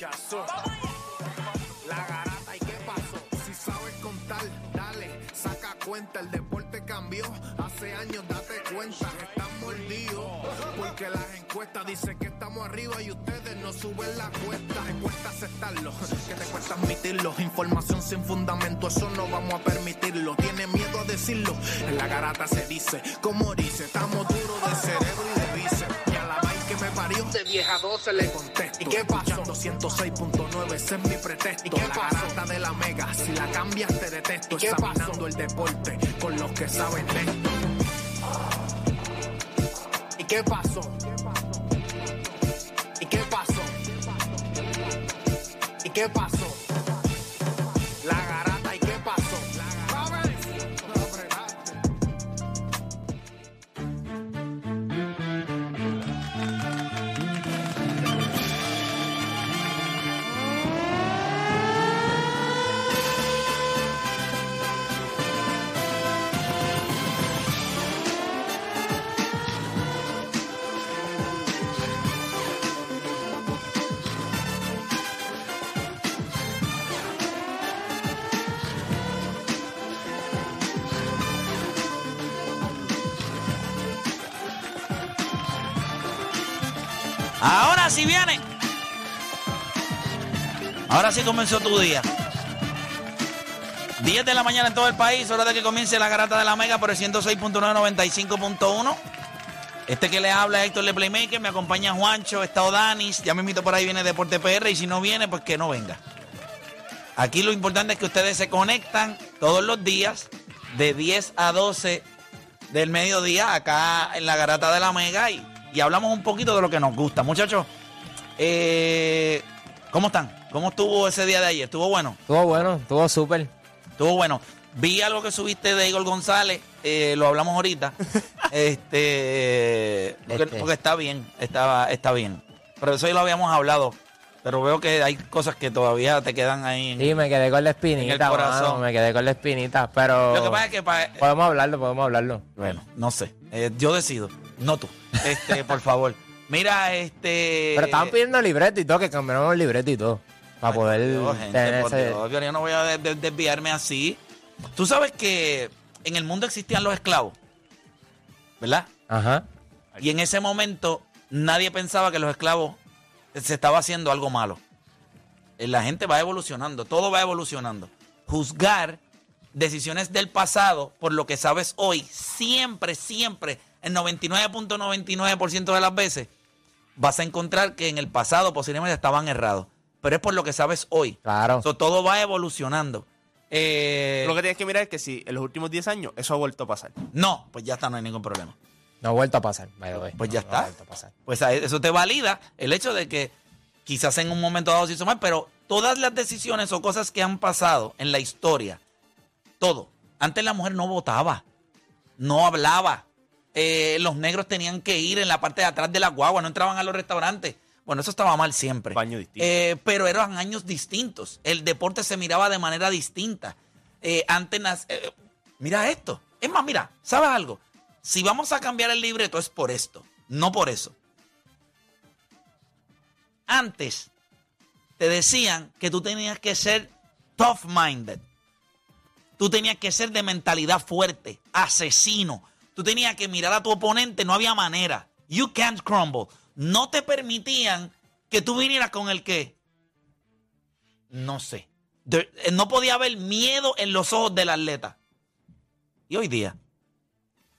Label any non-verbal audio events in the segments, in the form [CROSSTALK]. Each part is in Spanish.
La garata y qué pasó. Si sabes contar, dale, saca cuenta. El deporte cambió. Hace años date cuenta. Están mordidos. Porque las encuestas dicen que estamos arriba y ustedes no suben la cuesta. Te cuesta aceptarlo, que te cuesta admitirlo. Información sin fundamento, eso no vamos a permitirlo. Tiene miedo a decirlo. En la garata se dice, como dice, estamos duros de cerebro 10 a 12 le contesto. ¿Y qué pasó? 106.9, ese es mi pretexto. ¿Y qué la garata de la mega, si la cambias te detesto. ¿Y qué Examinando el deporte con los que saben de esto. ¿Y qué pasó? ¿Y qué pasó? ¿Y qué pasó? La Ahora sí viene. Ahora sí comenzó tu día. 10 de la mañana en todo el país, hora de que comience la garata de la Mega por el 106.995.1. Este que le habla es Héctor Le Playmaker, me acompaña Juancho, está Odanis, ya me invito por ahí, viene Deporte PR y si no viene, pues que no venga. Aquí lo importante es que ustedes se conectan todos los días de 10 a 12 del mediodía acá en la garata de la Mega y, y hablamos un poquito de lo que nos gusta. Muchachos, eh, ¿cómo están? ¿Cómo estuvo ese día de ayer? ¿Estuvo bueno? Estuvo bueno, estuvo súper. Estuvo bueno. Vi algo que subiste de Igor González, eh, lo hablamos ahorita. [LAUGHS] este, porque, Este. porque está bien, estaba, está bien. Pero eso ya lo habíamos hablado. Pero veo que hay cosas que todavía te quedan ahí. en- Sí, me quedé con la espinita, corazón. mano, me quedé con la espinita, pero... Lo que pasa es que pa- Podemos hablarlo, podemos hablarlo. Bueno, no sé. Eh, yo decido, no tú. Este, [LAUGHS] por favor. Mira, este. Pero estaban pidiendo libreto y todo, que cambiáramos el libreto y todo. Para poder Dios, gente, tener por ese... Dios, yo no voy a de- de- desviarme así. Tú sabes que en el mundo existían los esclavos, ¿verdad? Ajá. Y en ese momento nadie pensaba que los esclavos se estaba haciendo algo malo. Eh, La gente va evolucionando, todo va evolucionando. Juzgar decisiones del pasado por lo que sabes hoy, siempre, siempre, el 99.99% de las veces, vas a encontrar que en el pasado posiblemente estaban errados. Pero es por lo que sabes hoy. Claro. So, todo va evolucionando. Eh, Lo que tienes que mirar es que si en los últimos 10 años eso ha vuelto a pasar. no, pues ya está, no hay ningún problema. No ha vuelto a pasar, by the way. Pues ya No, está. No ha vuelto a pasar. Pues eso te valida el hecho de que quizás en un momento dado se hizo mal, pero todas las decisiones o cosas que han pasado en la historia, todo. Antes la mujer no votaba, no hablaba. Eh, los negros tenían que ir en la parte de atrás de la guagua, no entraban a los restaurantes. Bueno, eso estaba mal siempre. Baño distinto. Eh, pero eran años distintos. El deporte se miraba de manera distinta. Eh, antes, eh, mira esto. Es más, mira, ¿sabes algo? Si vamos a cambiar el libreto es por esto, no por eso. Antes te decían que tú tenías que ser tough-minded. Tú tenías que ser de mentalidad fuerte, asesino. Tú tenías que mirar a tu oponente, no había manera. You can't crumble. No te permitían que tú vinieras con el que, no sé. Eh, no podía haber miedo en los ojos del atleta. Y hoy día,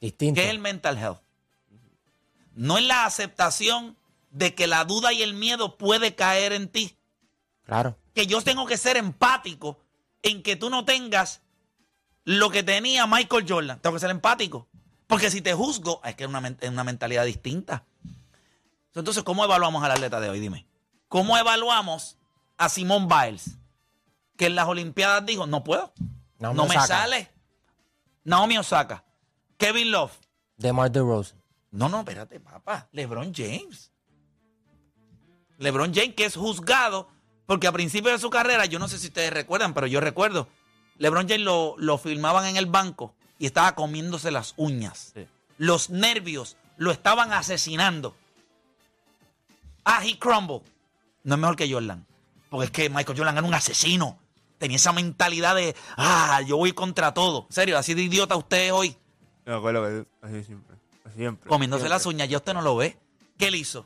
Distinto. ¿qué es el mental health? No es la aceptación de que la duda y el miedo puede caer en ti Claro. que yo tengo que ser empático en que tú no tengas lo que tenía Michael Jordan. Tengo que ser empático. Porque si te juzgo, es que es una, men- es una mentalidad distinta. Entonces, ¿cómo evaluamos al atleta de hoy? Dime. ¿Cómo evaluamos a Simone Biles? Que en las Olimpiadas dijo, no puedo. Naomi no me Osaka. sale. Naomi Osaka. Kevin Love. DeMar DeRozan. No, no, espérate, papá. LeBron James. LeBron James, que es juzgado, porque a principio de su carrera, yo no sé si ustedes recuerdan, pero yo recuerdo, LeBron James lo, lo filmaban en el banco y estaba comiéndose las uñas. Sí. Los nervios lo estaban asesinando. Ah, he crumble. No es mejor que Jordan. Porque es que Michael Jordan era un asesino. Tenía esa mentalidad de, ah, yo voy contra todo. En serio, así de idiota usted hoy Me acuerdo que así siempre. así siempre. comiéndose Siempre. las uñas, ya usted no lo ve. ¿Qué le hizo?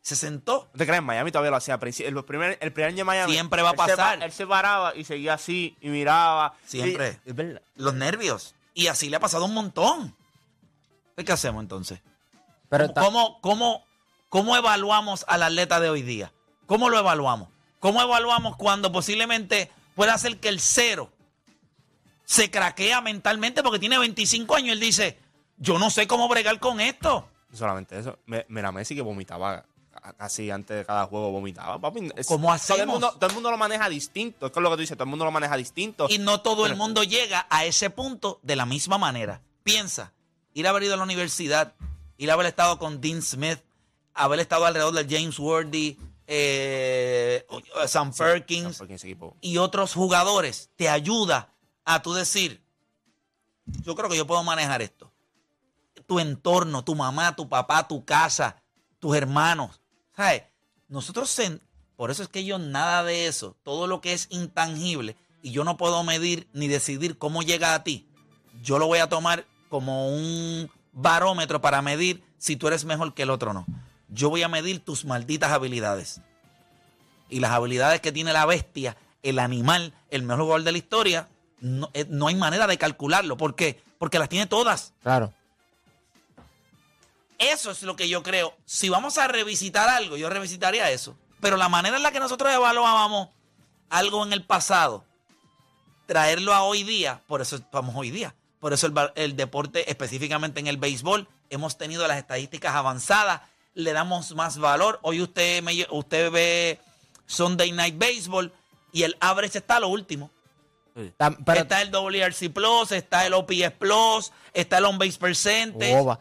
Se sentó. No te creas, en Miami todavía lo hacía. El primer, el primer año de Miami. Siempre va a él se pasar. pa- él se paraba y seguía así y miraba. Siempre. Y- es verdad. Los nervios. Y así le ha pasado un montón. ¿Qué hacemos entonces? Pero ¿Cómo, cómo, cómo- cómo evaluamos al atleta de hoy día? ¿Cómo lo evaluamos? ¿Cómo evaluamos cuando posiblemente pueda ser que el cero se craquea mentalmente porque tiene 25 años él dice, yo no sé cómo bregar con esto? Solamente eso. Me- Mira, Messi que vomitaba ca- casi antes de cada juego vomitaba. Papi, es- ¿Cómo Todo el, hacemos? mundo, todo el mundo lo maneja distinto. Es lo que tú dices. Todo el mundo lo maneja distinto. Y no todo el mundo llega a ese punto de la misma manera. Piensa, ir a haber ido a la universidad, ir a haber estado con Dean Smith, haber estado alrededor de James Worthy, eh, Sam Perkins ese equipo. y otros jugadores, te ayuda a tú decir, yo creo que yo puedo manejar esto. Tu entorno, tu mamá, tu papá, tu casa, tus hermanos. ¿Sabes? Nosotros, por eso es que yo nada de eso, todo lo que es intangible y yo no puedo medir ni decidir cómo llega a ti, yo lo voy a tomar como un barómetro para medir si tú eres mejor que el otro o no. Yo voy a medir tus malditas habilidades y las habilidades que tiene la bestia, el animal, el mejor jugador de la historia, no, eh, no hay manera de calcularlo. ¿Por qué? Porque las tiene todas. Claro. Eso es lo que yo creo. Si vamos a revisitar algo, yo revisitaría eso. Pero la manera en la que nosotros evaluábamos algo en el pasado, traerlo a hoy día, por eso estamos hoy día. Por eso el, deporte, específicamente en el béisbol, hemos tenido las estadísticas avanzadas, le damos más valor. Hoy usted, me- usted ve Sunday Night Baseball y el average está a lo último. Pero está el WRC Plus, está el OPS Plus, está el On Base Percentage. Boba.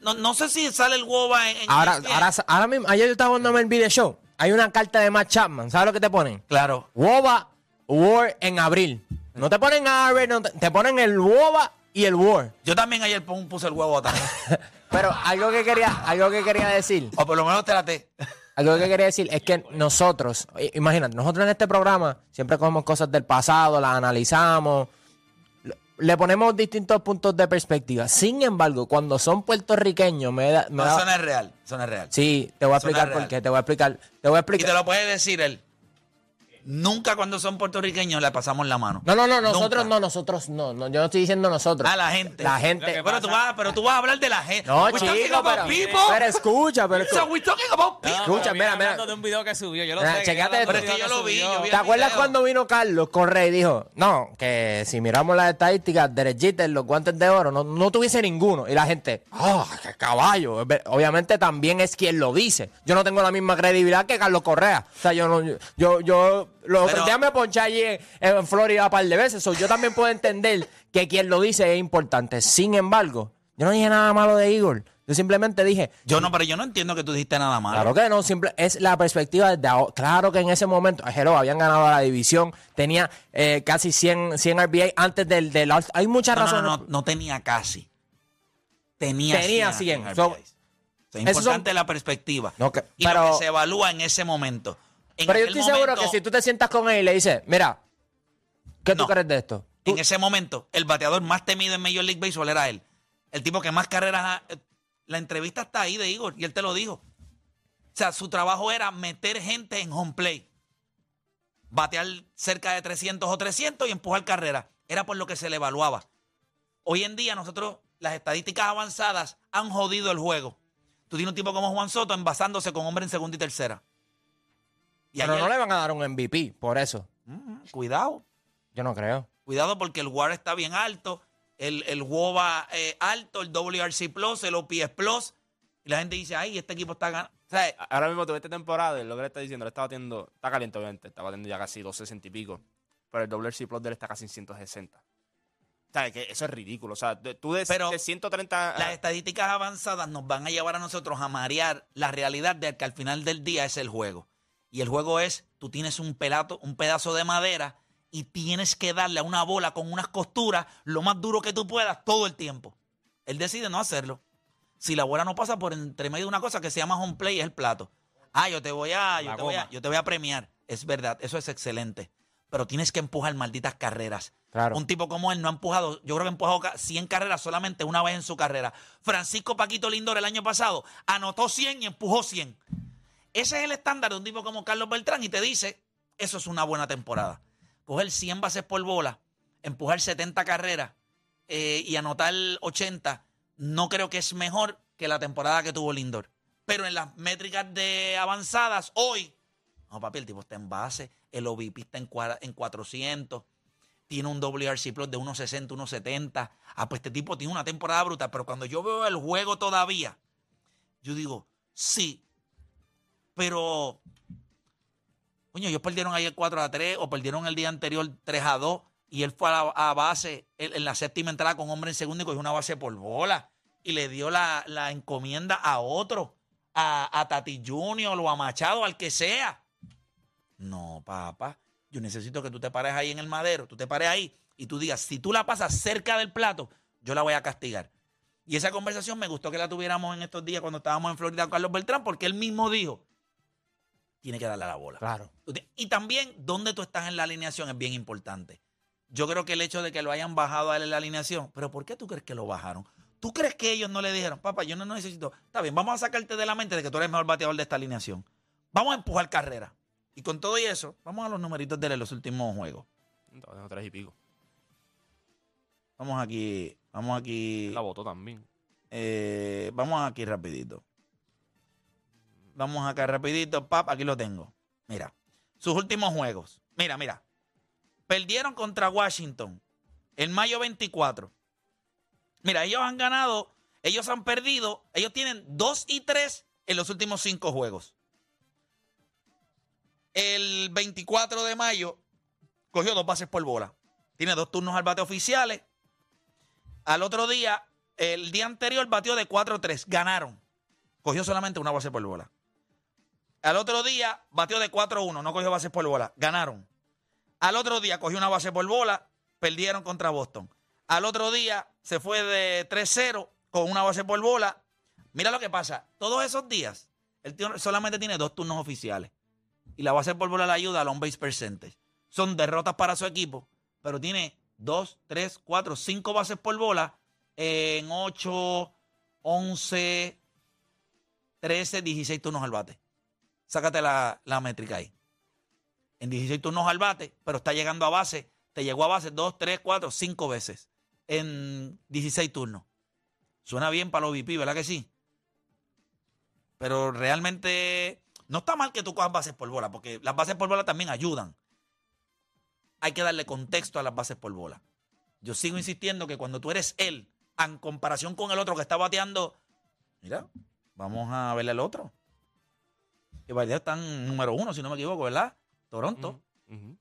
No, no sé si sale el WOBA en, en Ahora, ESPN. ahora, ahora mismo, ayer yo estaba viendo el video show. Hay una carta de Matt Chapman. ¿Sabes lo que te ponen? Claro. WOBA War en abril. No te ponen average, no te, te ponen el WOBA y el War. Yo también ayer pon- puse el huevo también. [LAUGHS] Pero algo que quería, algo que quería decir, o por lo menos traté. Algo que quería decir es que nosotros, imagínate, nosotros en este programa siempre cogemos cosas del pasado, las analizamos, le- ponemos distintos puntos de perspectiva. Sin embargo, cuando son puertorriqueños, me da, me No, da- eso no es real. Eso no es real. Sí, te voy a explicar por qué, te voy a explicar, te voy a Y te explicar. lo puede decir él. Nunca cuando son puertorriqueños le pasamos la mano. No, no, no, nosotros Nunca. no, nosotros no, no, yo no estoy diciendo nosotros. A la gente. La gente. Pero tú, vas, pero tú vas a hablar de la gente. No, We're talking chico, about pero, people. pero escucha, pero So we're talking about people. Escucha, pero viene mira, mira. hablando de un video que subió, yo lo Mira, sé. esto. Pero es que yo lo vi, yo vi ¿Te acuerdas video. cuando vino Carlos Correa y dijo, no, que si miramos las estadísticas, Derek Jeter, los guantes de oro, no, no tuviese ninguno? Y la gente, ¡ah, qué caballo! Obviamente también es quien lo dice. Yo no tengo la misma credibilidad que Carlos Correa. O sea, yo no, yo, yo, los Pero- otros días me ponché allí en, en Florida un par de veces. So, yo también puedo entender que quien lo dice es importante. Sin embargo, yo no dije nada malo de Igor. Yo simplemente dije, Yo no, pero yo no entiendo que tú dijiste nada malo. Claro que no, simple, es la perspectiva desde ahora. Claro que en ese momento, hello, habían ganado la división, tenía eh, casi 100, 100 RBA antes del, del Hay muchas No, razones. no, no, no tenía casi. Tenía, Tenía 100. 100. RBIs. So- O sea, esos importante son- la perspectiva. No, que- y lo pero- que se evalúa en ese momento. En Pero yo estoy seguro que si tú te sientas con él y le dices, mira, ¿qué tú crees de esto? En ese momento, el bateador más temido en Major League Baseball era él. El tipo que más carreras... ha- eh, La entrevista está ahí de Igor y él te lo dijo. O sea, su trabajo era meter gente en home play. Batear cerca de 300 o 300 y empujar carreras. Era por lo que se le evaluaba. Hoy en día nosotros, las estadísticas avanzadas han jodido el juego. Tú tienes un tipo como Juan Soto envasándose con hombre en segunda y tercera. Y Pero ayer- no le van a dar un MVP por eso. Mm, cuidado. Yo no creo. Cuidado porque el WAR está bien alto, el, el WOBA eh, alto, el WRC Plus, el OPS Plus. Y la gente dice, ay, este equipo está ganando. O sea, Ahora mismo tuve esta temporada, y lo que le está diciendo, le está batiendo, está caliente obviamente, está batiendo ya casi 260 y pico. Pero el WRC Plus de él está casi en 160. O sea, que eso es ridículo. O sea, de- tú de, Pero de 130. las estadísticas avanzadas nos van a llevar a nosotros a marear la realidad de que al final del día es el juego. Y el juego es, tú tienes un, pelato, un pedazo de madera y tienes que darle a una bola con unas costuras lo más duro que tú puedas todo el tiempo. Él decide no hacerlo. Si la bola no pasa por entre medio de una cosa que se llama home play, es el plato. Ah, yo te voy a, yo te voy a, yo te voy a premiar. Es verdad, eso es excelente. Pero tienes que empujar malditas carreras. Claro. Un tipo como él no ha empujado, yo creo que ha empujado ca- 100 carreras solamente una vez en su carrera. Francisco Paquito Lindor el año pasado anotó 100 y empujó 100. Ese es el estándar de un tipo como Carlos Beltrán y te dice, eso es una buena temporada. Coger 100 bases por bola, empujar 70 carreras eh, y anotar 80, no creo que es mejor que la temporada que tuvo Lindor. Pero en las métricas de avanzadas, hoy, no papi, el tipo está en base, el OVP está en, en 400, tiene un WRC Plus de 1.60, 1.70. Ah, pues este tipo tiene una temporada brutal, pero cuando yo veo el juego todavía, yo digo, sí, pero, coño, ellos perdieron ayer 4 a 3 o perdieron el día anterior 3 a 2 y él fue a, la- base en, en la séptima entrada con hombre en segundo y cogió una base por bola y le dio la, la encomienda a otro, a, a Tati Junior o a Machado, al que sea. No, papá, yo necesito que tú te pares ahí en el madero, tú te pares ahí y tú digas, si tú la pasas cerca del plato, yo la voy a castigar. Y esa conversación me gustó que la tuviéramos en estos días cuando estábamos en Florida con Carlos Beltrán, porque él mismo dijo, tiene que darle a la bola. Claro. Y también, dónde tú estás en la alineación es bien importante. Yo creo que el hecho de que lo hayan bajado a él en la alineación, pero ¿por qué tú crees que lo bajaron? ¿Tú crees que ellos no le dijeron, papá, yo no necesito, está bien, vamos a sacarte de la mente de que tú eres el mejor bateador de esta alineación? Vamos a empujar carrera. Y con todo y eso, vamos a los numeritos de él en los últimos juegos. Tengo tres y pico. Vamos aquí, vamos aquí. La votó también. Eh, vamos aquí rapidito. Vamos acá rapidito, pap, aquí lo tengo. Mira, sus últimos juegos. Mira, mira. Perdieron contra Washington en mayo 24. Mira, ellos han ganado, ellos han perdido, ellos tienen 2 y 3 en los últimos 5 juegos. El 24 de mayo cogió dos bases por bola. Tiene dos turnos al bate oficiales. Al otro día, el día anterior batió de 4-3. Ganaron. Cogió solamente una base por bola. Al otro día batió de 4-1. No cogió bases por bola. Ganaron. Al otro día cogió una base por bola. Perdieron contra Boston. Al otro día se fue de 3-0 con una base por bola. Mira lo que pasa. Todos esos días, el tío solamente tiene dos turnos oficiales. Y la base por bola le ayuda al on-base percentage. Son derrotas para su equipo, pero tiene 2, 3, 4, 5 bases por bola en 8, 11, 13, 16 turnos al bate. Sácate la, la métrica ahí. En 16 turnos al bate, pero está llegando a base. Te llegó a base 2, 3, 4, 5 veces en 16 turnos. Suena bien para los VP, ¿verdad que sí? Pero realmente no está mal que tú cojas bases por bola, porque las bases por bola también ayudan. Hay que darle contexto a las bases por bola. Yo sigo insistiendo que cuando tú eres él, en comparación con el otro que está bateando, mira, vamos a verle al otro. Que Bailey está en número uno, si no me equivoco, ¿verdad? Toronto. Ujú, ujú.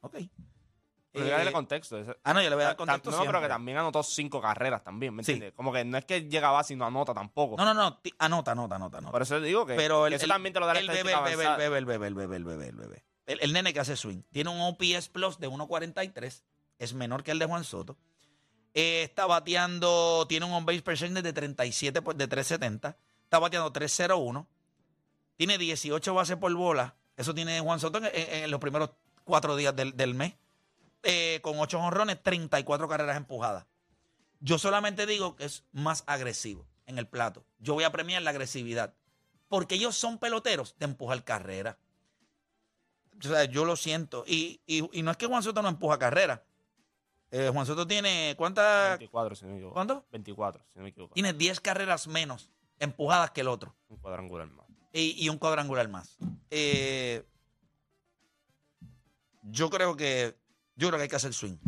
Ok. Pero hay que Eh, darle contexto. ese- ah, no, yo le voy a dar Ta- contexto. No, pero que siempre. también anotó cinco carreras también, ¿me Sí. entiendes? Como que no es que llega base y no anota tampoco. No, no, no. ti- Anota, anota, anota. anota. Por eso digo que, Pero el, eso el- también te lo da la el bebé, estadística el bebé, avanzada. el bebé, el bebé, el bebé, el bebé, el bebé. El, el nene que hace swing. Tiene un OPS Plus de 1.43. Es menor que el de Juan Soto. Eh, está bateando, tiene un on-base percentage de 37, por- de 370. Está bateando 301. Tiene 18 bases por bola. Eso tiene Juan Soto en, los primeros cuatro días del, del mes. eh, con 8 honrones, 34 carreras empujadas. Yo solamente digo que es más agresivo en el plato. Yo voy a premiar la agresividad. Porque ellos son peloteros de empujar carrera. O sea, yo lo siento. Y, y- y no es que Juan Soto no empuja carrera. Eh, Juan Soto tiene. ¿Cuántas? 24, si no me equivoco. ¿Cuánto? 24, si no me equivoco. Tiene 10 carreras menos empujadas que el otro. Un cuadrangular más. Y, y un cuadrangular más. Eh, yo creo que. Yo creo que hay que hacer swing.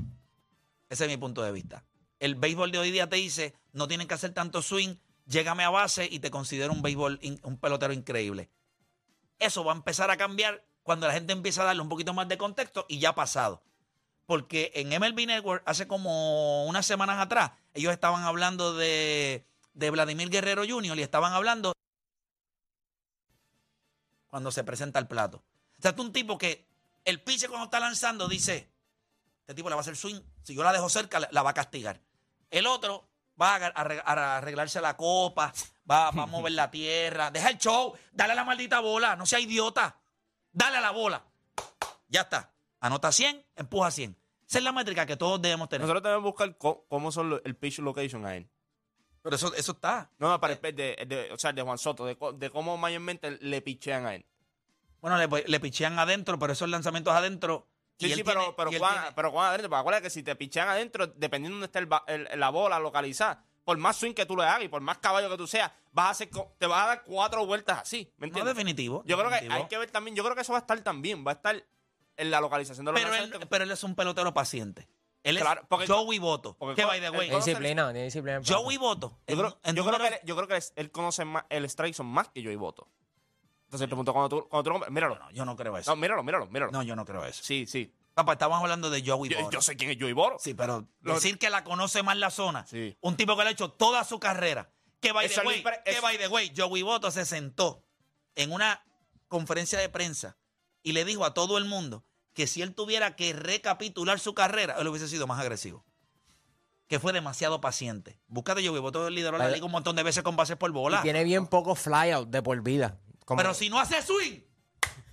Ese es mi punto de vista. El béisbol de hoy día te dice, no tienen que hacer tanto swing, llégame a base y te considero un béisbol, un pelotero increíble. Eso va a empezar a cambiar cuando la gente empiece a darle un poquito más de contexto y ya ha pasado. Porque en MLB Network, hace como unas semanas atrás, ellos estaban hablando de, de Vladimir Guerrero Jr. y estaban hablando cuando se presenta el plato. O sea, tú un tipo que el pitcher cuando está lanzando dice, este tipo le va a hacer swing, si yo la dejo cerca, la, la va a castigar. El otro va a, arre- a arreglarse la copa, va, va a [LAUGHS] mover la tierra, deja el show, dale a la maldita bola, no sea idiota, dale a la bola. Ya está. Anota 100, empuja 100. Esa es la métrica que todos debemos tener. Nosotros debemos buscar co- cómo son los- el pitch location a él. Pero eso, eso está. No, no, para el de, de- o sea, de Juan Soto, de, cómo mayormente le pichean a él. Bueno, le, le pichean adentro, pero esos lanzamientos adentro. Sí, él sí, pero, tiene- pero, él Juan, tiene- pero Juan adentro, acuérdate que si te pichean adentro, dependiendo de dónde esté el la bola localizada, por más swing que tú le hagas y por más caballo que tú seas, vas a hacer, co- te vas a dar cuatro vueltas así. ¿Me No, definitivo. Yo creo que hay que ver también, yo creo que eso va a estar también, va a estar en la localización de los pero él, lanzamientos. pero él es un pelotero paciente. Él es Claro, porque- Joey Voto. porque Que by the way, Disciplina, tiene disciplina. Joey Voto. Yo creo, en yo creo número- que, yo creo que él, él conoce más el strike son más que yo y voto. Entonces, te pregunto, cuando tú, cuando tú lo- míralo. No, yo no creo eso. No, míralo, míralo, míralo. No, yo no creo eso. Sí, sí. Papá, estamos hablando de Joey Yo, Voto. yo sé quién es Joey Boro. Sí, pero Lo- decir que la conoce más la zona. Sí. Un tipo que le ha hecho toda su carrera. Que by the es way, libre- que es- by the way, Joey Voto se sentó en una conferencia de prensa y le dijo a todo el mundo que si él tuviera que recapitular su carrera, él hubiese sido más agresivo. Que fue demasiado paciente. Búscate Joey Voto lideró la liga un montón de veces con bases por bola. Y tiene bien poco flyout de por vida. Como- Pero si no hace swing,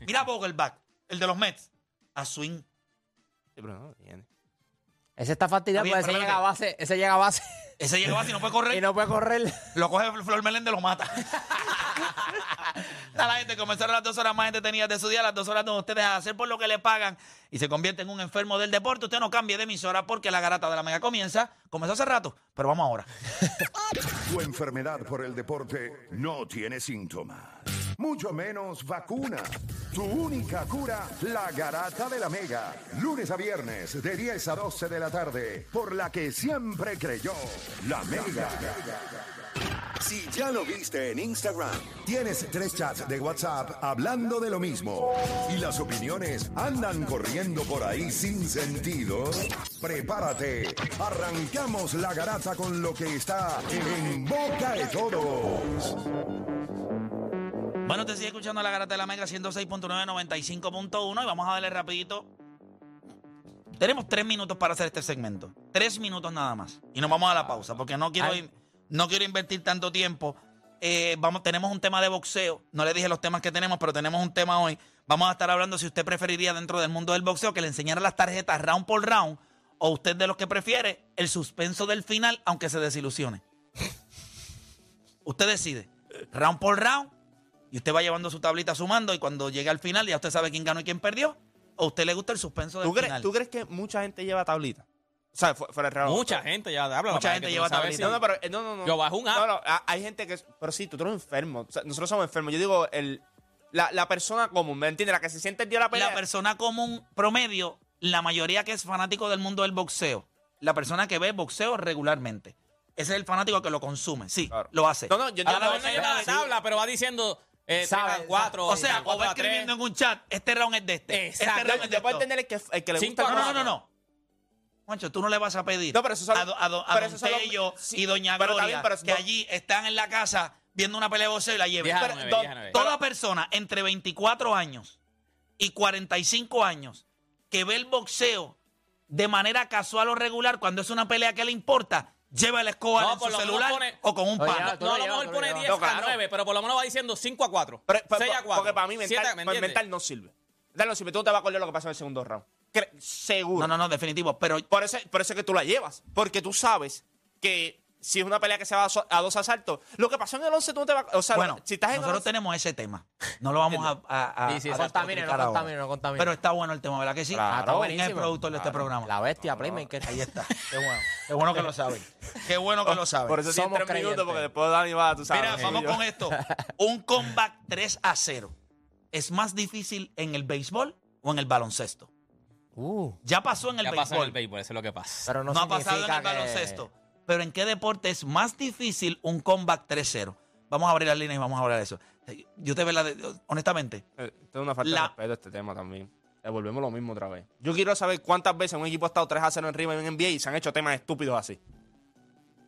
mira a Vogelbach, el de los Mets, a swing. Sí, pero no, tiene. Ese está fastidiado porque ese llega a base, ese llega a base Ese llega así, no puede correr. [LAUGHS] y no puede correr. Lo coge Flor Meléndez, lo mata. [LAUGHS] La gente comenzaron las dos horas más entretenidas de su día, las dos horas donde ustedes hacer por lo que le pagan y se convierte en un enfermo del deporte. Usted no cambie de emisora porque la garata de la mega comienza. Comenzó hace rato, pero vamos ahora. [LAUGHS] Tu enfermedad por el deporte no tiene síntomas, mucho menos vacuna. Tu única cura, la garata de la mega. Lunes a viernes de 10 a 12 de la tarde, por la que siempre creyó, la mega. Si ya lo viste en Instagram, tienes tres chats de WhatsApp hablando de lo mismo y las opiniones andan corriendo por ahí sin sentido, prepárate. Arrancamos la garata con lo que está en boca de todos. Bueno, te sigue escuchando la garata de la mega 106.9, 95.1 y vamos a darle rapidito. Tenemos tres minutos para hacer este segmento. Tres minutos nada más. Y nos vamos a la pausa porque no quiero, Ay. in- no quiero invertir tanto tiempo. Eh, vamos, tenemos un tema de boxeo. No le dije los temas que tenemos, pero tenemos un tema hoy. Vamos a estar hablando si usted preferiría dentro del mundo del boxeo que le enseñara las tarjetas round por round o usted de los que prefiere el suspenso del final aunque se desilusione. Usted decide, round por round, y usted va llevando su tablita sumando y cuando llegue al final ya usted sabe quién ganó y quién perdió, o a usted le gusta el suspenso del ¿Tú crees, final. ¿Tú crees que mucha gente lleva tablita? O sea, fu- fuera de. Mucha gente ya habla. Mucha gente lleva tablita. No, no, pero eh, no, no, no. Yo bajo un app. No, no, a- hay gente que. Pero sí, tú, tú eres enfermo. O sea, nosotros somos enfermos. Yo digo, el, la, la persona común, ¿me entiendes? La que se siente el día de la pelea. la persona común promedio, la mayoría que es fanático del mundo del boxeo, la persona que ve boxeo regularmente, ese es el fanático que lo consume, sí, Claro. lo hace. No, no, yo A entiendo lleva la tabla, pero va diciendo eh, Sabe, cuatro. o sea, o va a escribiendo en un chat, este round es de este, este Exacto. round Yo, es de yo puedo esto. entender el que, el que le gusta a No, no, no, no. Juancho, tú no le vas a pedir No, pero eso son- a, do- a, do- a Don Tello sí, y Doña Gloria bien, pero que no- allí están en la casa viendo una pelea de boxeo y la lleven. A Pero nueve, do- diez a nueve. toda persona entre 24 años y 45 años que ve el boxeo de manera casual o regular cuando es una pelea que le importa, lleva el escoba No, en su celular pone- o con un palo. No, a lo mejor pone llevas. 10 No, a claro. 9, pero por lo menos va diciendo 5 a 4. Pero- pero- 6 a 4. Porque para mí mental, Siete, ¿me pues mental no sirve. Mental no sirve. Tú no te vas a acordar lo que pasó en el segundo round. Cre- seguro. No, no, no, definitivo. Pero Por eso, por eso es que tú la llevas. Porque tú sabes que si es una pelea que se va a, so- a dos asaltos, lo que pasó en el 11 tú no te vas O sea, bueno, si estás en el nosotros 11 tenemos ese tema. No lo vamos a, a, a- Sí, sí, a no contamine, no ahora. contamine, no contamine. Pero está bueno el tema, ¿verdad que sí? Claro. Ah, está ¿Quién es el buenísimo. productor de este programa? La bestia, Playmaker. Ahí está. [LAUGHS] Qué bueno. Qué bueno que lo saben. [LAUGHS] Qué bueno que lo saben. Por eso sí, Somos tres minutos, creyentes. porque después Dani va, tú sabes. Mira, Sí, vamos yo- con esto. [LAUGHS] Un comeback 3 a 0. ¿Es más difícil en el béisbol o en el baloncesto? Uh, Ya pasó en el Ya pasó en béisbol. el béisbol, eso es lo que pasa. pero no, no, ha pasado en el que- baloncesto. Pero ¿en qué deporte es más difícil un comeback 3-0? Vamos a abrir las líneas y vamos a hablar de eso. Yo te veo, la de- honestamente, Eh, Esto es una falta La- de respeto este tema también. Devolvemos lo mismo otra vez. Yo quiero saber cuántas veces un equipo ha estado 3 a 0 en Riva en NBA y se han hecho temas estúpidos así.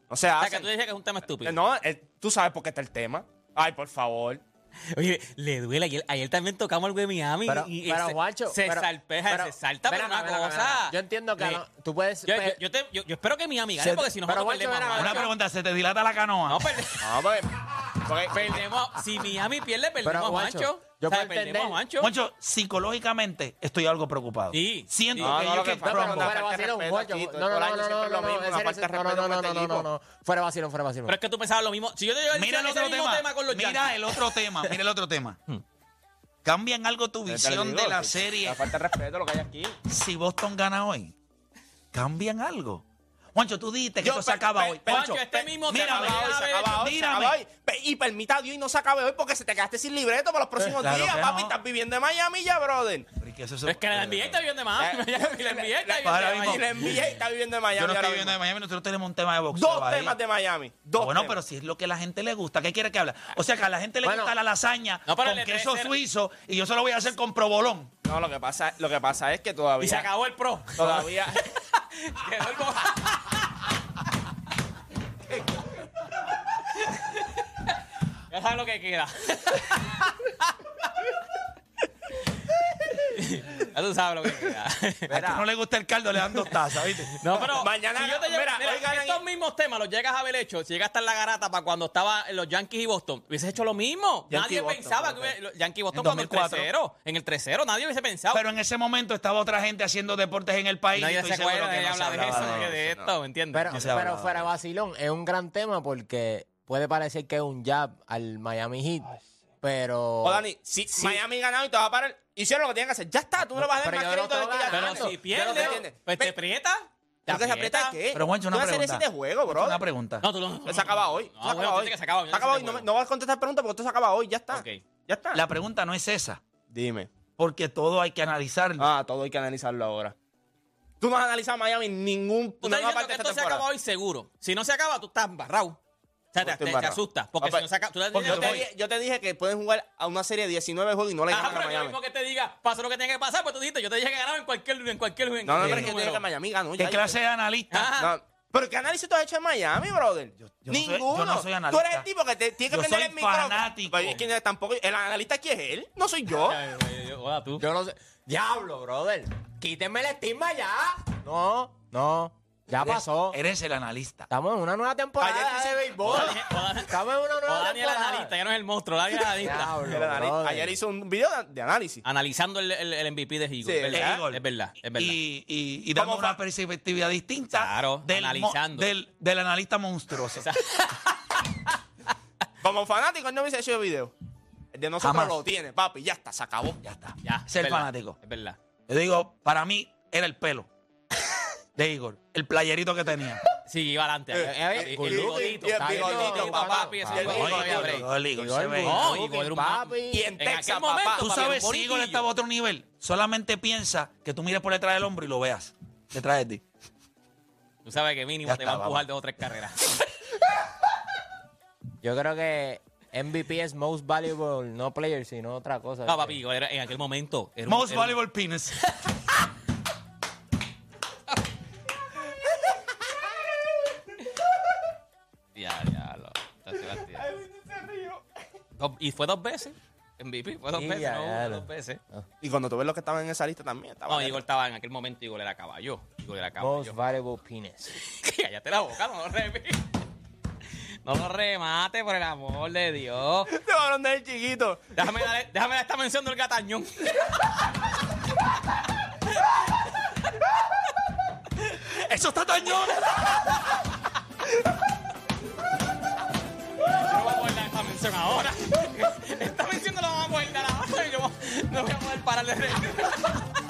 O sea, O sea, que tú dices que es un tema estúpido. Eh, no, eh, tú sabes por qué está el tema. Ay, por favor. Oye, le duele. Ayer, ayer también tocamos algo de Miami. Pero, y, pero se, Juancho, se pero- salpeja, pero- se salta por ven una cosa. Yo entiendo que Le- no- tú puedes. Yo, yo, yo te- yo- yo espero que Miami gane, porque si pero, nosotros Juancho, perdemos una Juancho. pregunta, ¿se te dilata la canoa? No, perde- No, porque, porque- [LAUGHS] perdemos. Si Miami pierde, perdemos Pero, Juancho. Yo puedo perdemos entender- Juancho. Moncho, psicológicamente estoy algo preocupado. Sí, Siento. No, que no, yo lo que que pasa- No, pero una fuera falta de vacilón, respeto Juancho. aquí, No, todo no, el no, año no, siempre no, es lo no, mismo, en una serio, falta de no, no, respeto no, con no, este no, no, equipo. no, fuera vacilón, fuera vacilón. Pero es que tú pensabas lo mismo. Si yo te digo Mira el otro mismo tema. tema con los Mira Yankees. el otro tema. Mira el otro tema. ¿Cambian algo tu Te visión digo, de la serie La falta de respeto lo que hay aquí. si Boston gana hoy? ¿Cambian algo? Juancho, tú dijiste que Yo, esto se pe- acaba pe- hoy. pe- Juancho, Juancho, este mismo tema. mírame, acaba hoy, se acaba hoy, se mírame. acaba hoy. Pe- Y permita a Dios y no se acabe hoy porque se te quedaste sin libreto para los próximos Claro días, que papi. no. Estás viviendo en Miami ya, brother. Pero es que eso es- Es que la NBA está viviendo más. Eh, La NBA está viviendo Ahora mismo- Y la NBA está viviendo en Miami. Yo no ahora estoy viviendo de mismo. Miami, nosotros tenemos un tema de boxeo. Dos ahí. temas de Miami. Dos Ah, bueno, temas. pero si es lo que a la gente le gusta, ¿qué quiere que hable? O sea, que a la gente le Bueno. gusta la lasaña No, pero con le- queso le- suizo y yo se lo voy a hacer con provolón. No, lo que pasa, lo que pasa es que todavía. Y se acabó el pro. Todavía. [LAUGHS] Quedó el go- Ya sabes lo que queda. [LAUGHS] ya tú sabes lo que queda. A que no le gusta el caldo, le dan dos tazas, ¿viste? No, pero Mañana- si yo te llevo- mira, estos y- mismos temas los llegas a haber hecho, si llegas hasta en la garata para cuando estaba en los Yankees y Boston, hubieses hecho lo mismo. Yankee nadie Boston, pensaba que hubiese- los Yankees y Boston En cuando el 2004. 3-0, en el 3-0, nadie hubiese pensado. Pero en ese momento estaba otra gente haciendo deportes en el país. y nadie estoy se acuerda, que nadie habla de eso, de esto, ¿me entiendes? Pero, pero fuera vacilón, es un gran tema porque puede parecer que es un jab al Miami Heat, pero... O Dani, si Miami ganado y te va a parar, hicieron lo que tenían que hacer. Ya está, tú no le vas a dar más no crédito de que ya. Pero si ¿Me pierdes, pues te aprieta. Te ¿Tú que se aprieta qué? Pero, Juancho, una Tú vas a hacer pregunta. ese de juego, bro. Una pregunta. No, tú no. Se acaba hoy. No, se acaba tú hoy. dices que se acaba hoy, Se acaba hoy. ese No, no vas a contestar preguntas porque esto se acaba hoy. Ya está. Ok. Ya está. La pregunta no es esa, Dime. porque todo hay que analizarlo. Ah, todo hay que analizarlo ahora. Tú no has analizado Miami en ningún Tú estás diciendo parte que esto se acaba hoy seguro. Si no se acaba, tú estás embarrado. Sea, te, te- te asustas. Porque Ah, si pues, no se acaba, tú porque Yo te, yo te dije que pueden jugar a una serie de 19 juegos y no le Ajá, ganan a pero yo Miami. mismo que te diga, pasó lo que tenía que pasar, pues tú dijiste, yo te dije que ganaba en cualquier, en cualquier, No, no, pero es que yo dije que Miami ganó. ¿Qué clase de analista? Pero ¿qué análisis tú has hecho en Miami, brother? yo no soy- Ninguno. yo no soy Tú analista. eres el tipo que te tiene que Yo prender soy el micrófono. fanático. Pero, ¿y quién- tampoco, el analista aquí es él, no soy yo. [LAUGHS] Hola, tú. Yo no sé. Diablo, brother. Quítenme el estigma ya. No, no. Ya Eres- pasó. Eres el analista. Estamos en una nueva temporada Ayer hice de béisbol. [LAUGHS] Estamos en una O nueva Dani el temporada. analista, ya no es el monstruo, Dani el analista. Diablo, El anali- brother. Ayer hizo un video de, de análisis. Analizando el, el, el MVP de Eagles. Sí, es, verdad, Eagle. es verdad, es verdad. Y, y, y dando ¿Cómo una perspectiva distinta Claro, mo- analizando. del, del analista monstruoso. [LAUGHS] Como fanático, él no hubiese hecho el video. El de nosotros Jamás. lo tiene, papi, ya está, se acabó. Ya está. Ya, Ser verdad, fanático. Es verdad. Yo digo, para mí era el pelo de Igor, el playerito que tenía. Sí, iba adelante. eh, El- el, Igor, bigodito. y el bigodito, papá. el break. Igor, Igor, se ve. No, Igor, Igor era un man. papi. Y en Texas, papá. Tú papi, sabes si Igor estaba a otro nivel. Solamente piensa que tú mires por detrás del hombro y lo veas. Detrás de ti. Tú sabes que mínimo te va a empujar dos o tres carreras. [LAUGHS] Yo creo que MVP es most valuable, no player, sino otra cosa. No, papi, en aquel momento. Most valuable penis. [LAUGHS] Y fue dos veces. MVP, fue dos Sí, veces, ya, no, ya, fue lo- dos veces. Y cuando tú ves los que estaban en esa lista también, estaba No, Igor estaba en aquel momento, Igor era caballo. Igor era Most caballo. valuable penis. [LAUGHS] Cállate la boca, no lo remate. No lo remate, por el amor de Dios. [LAUGHS] Te varón del chiquito. Déjame dar, déjame dar esta mención del gatañón. [LAUGHS] ¡Eso está tañón! Mención ahora. Esta mención no la vamos a guardar ahora. Yo no voy a poder parar de reír. [LAUGHS]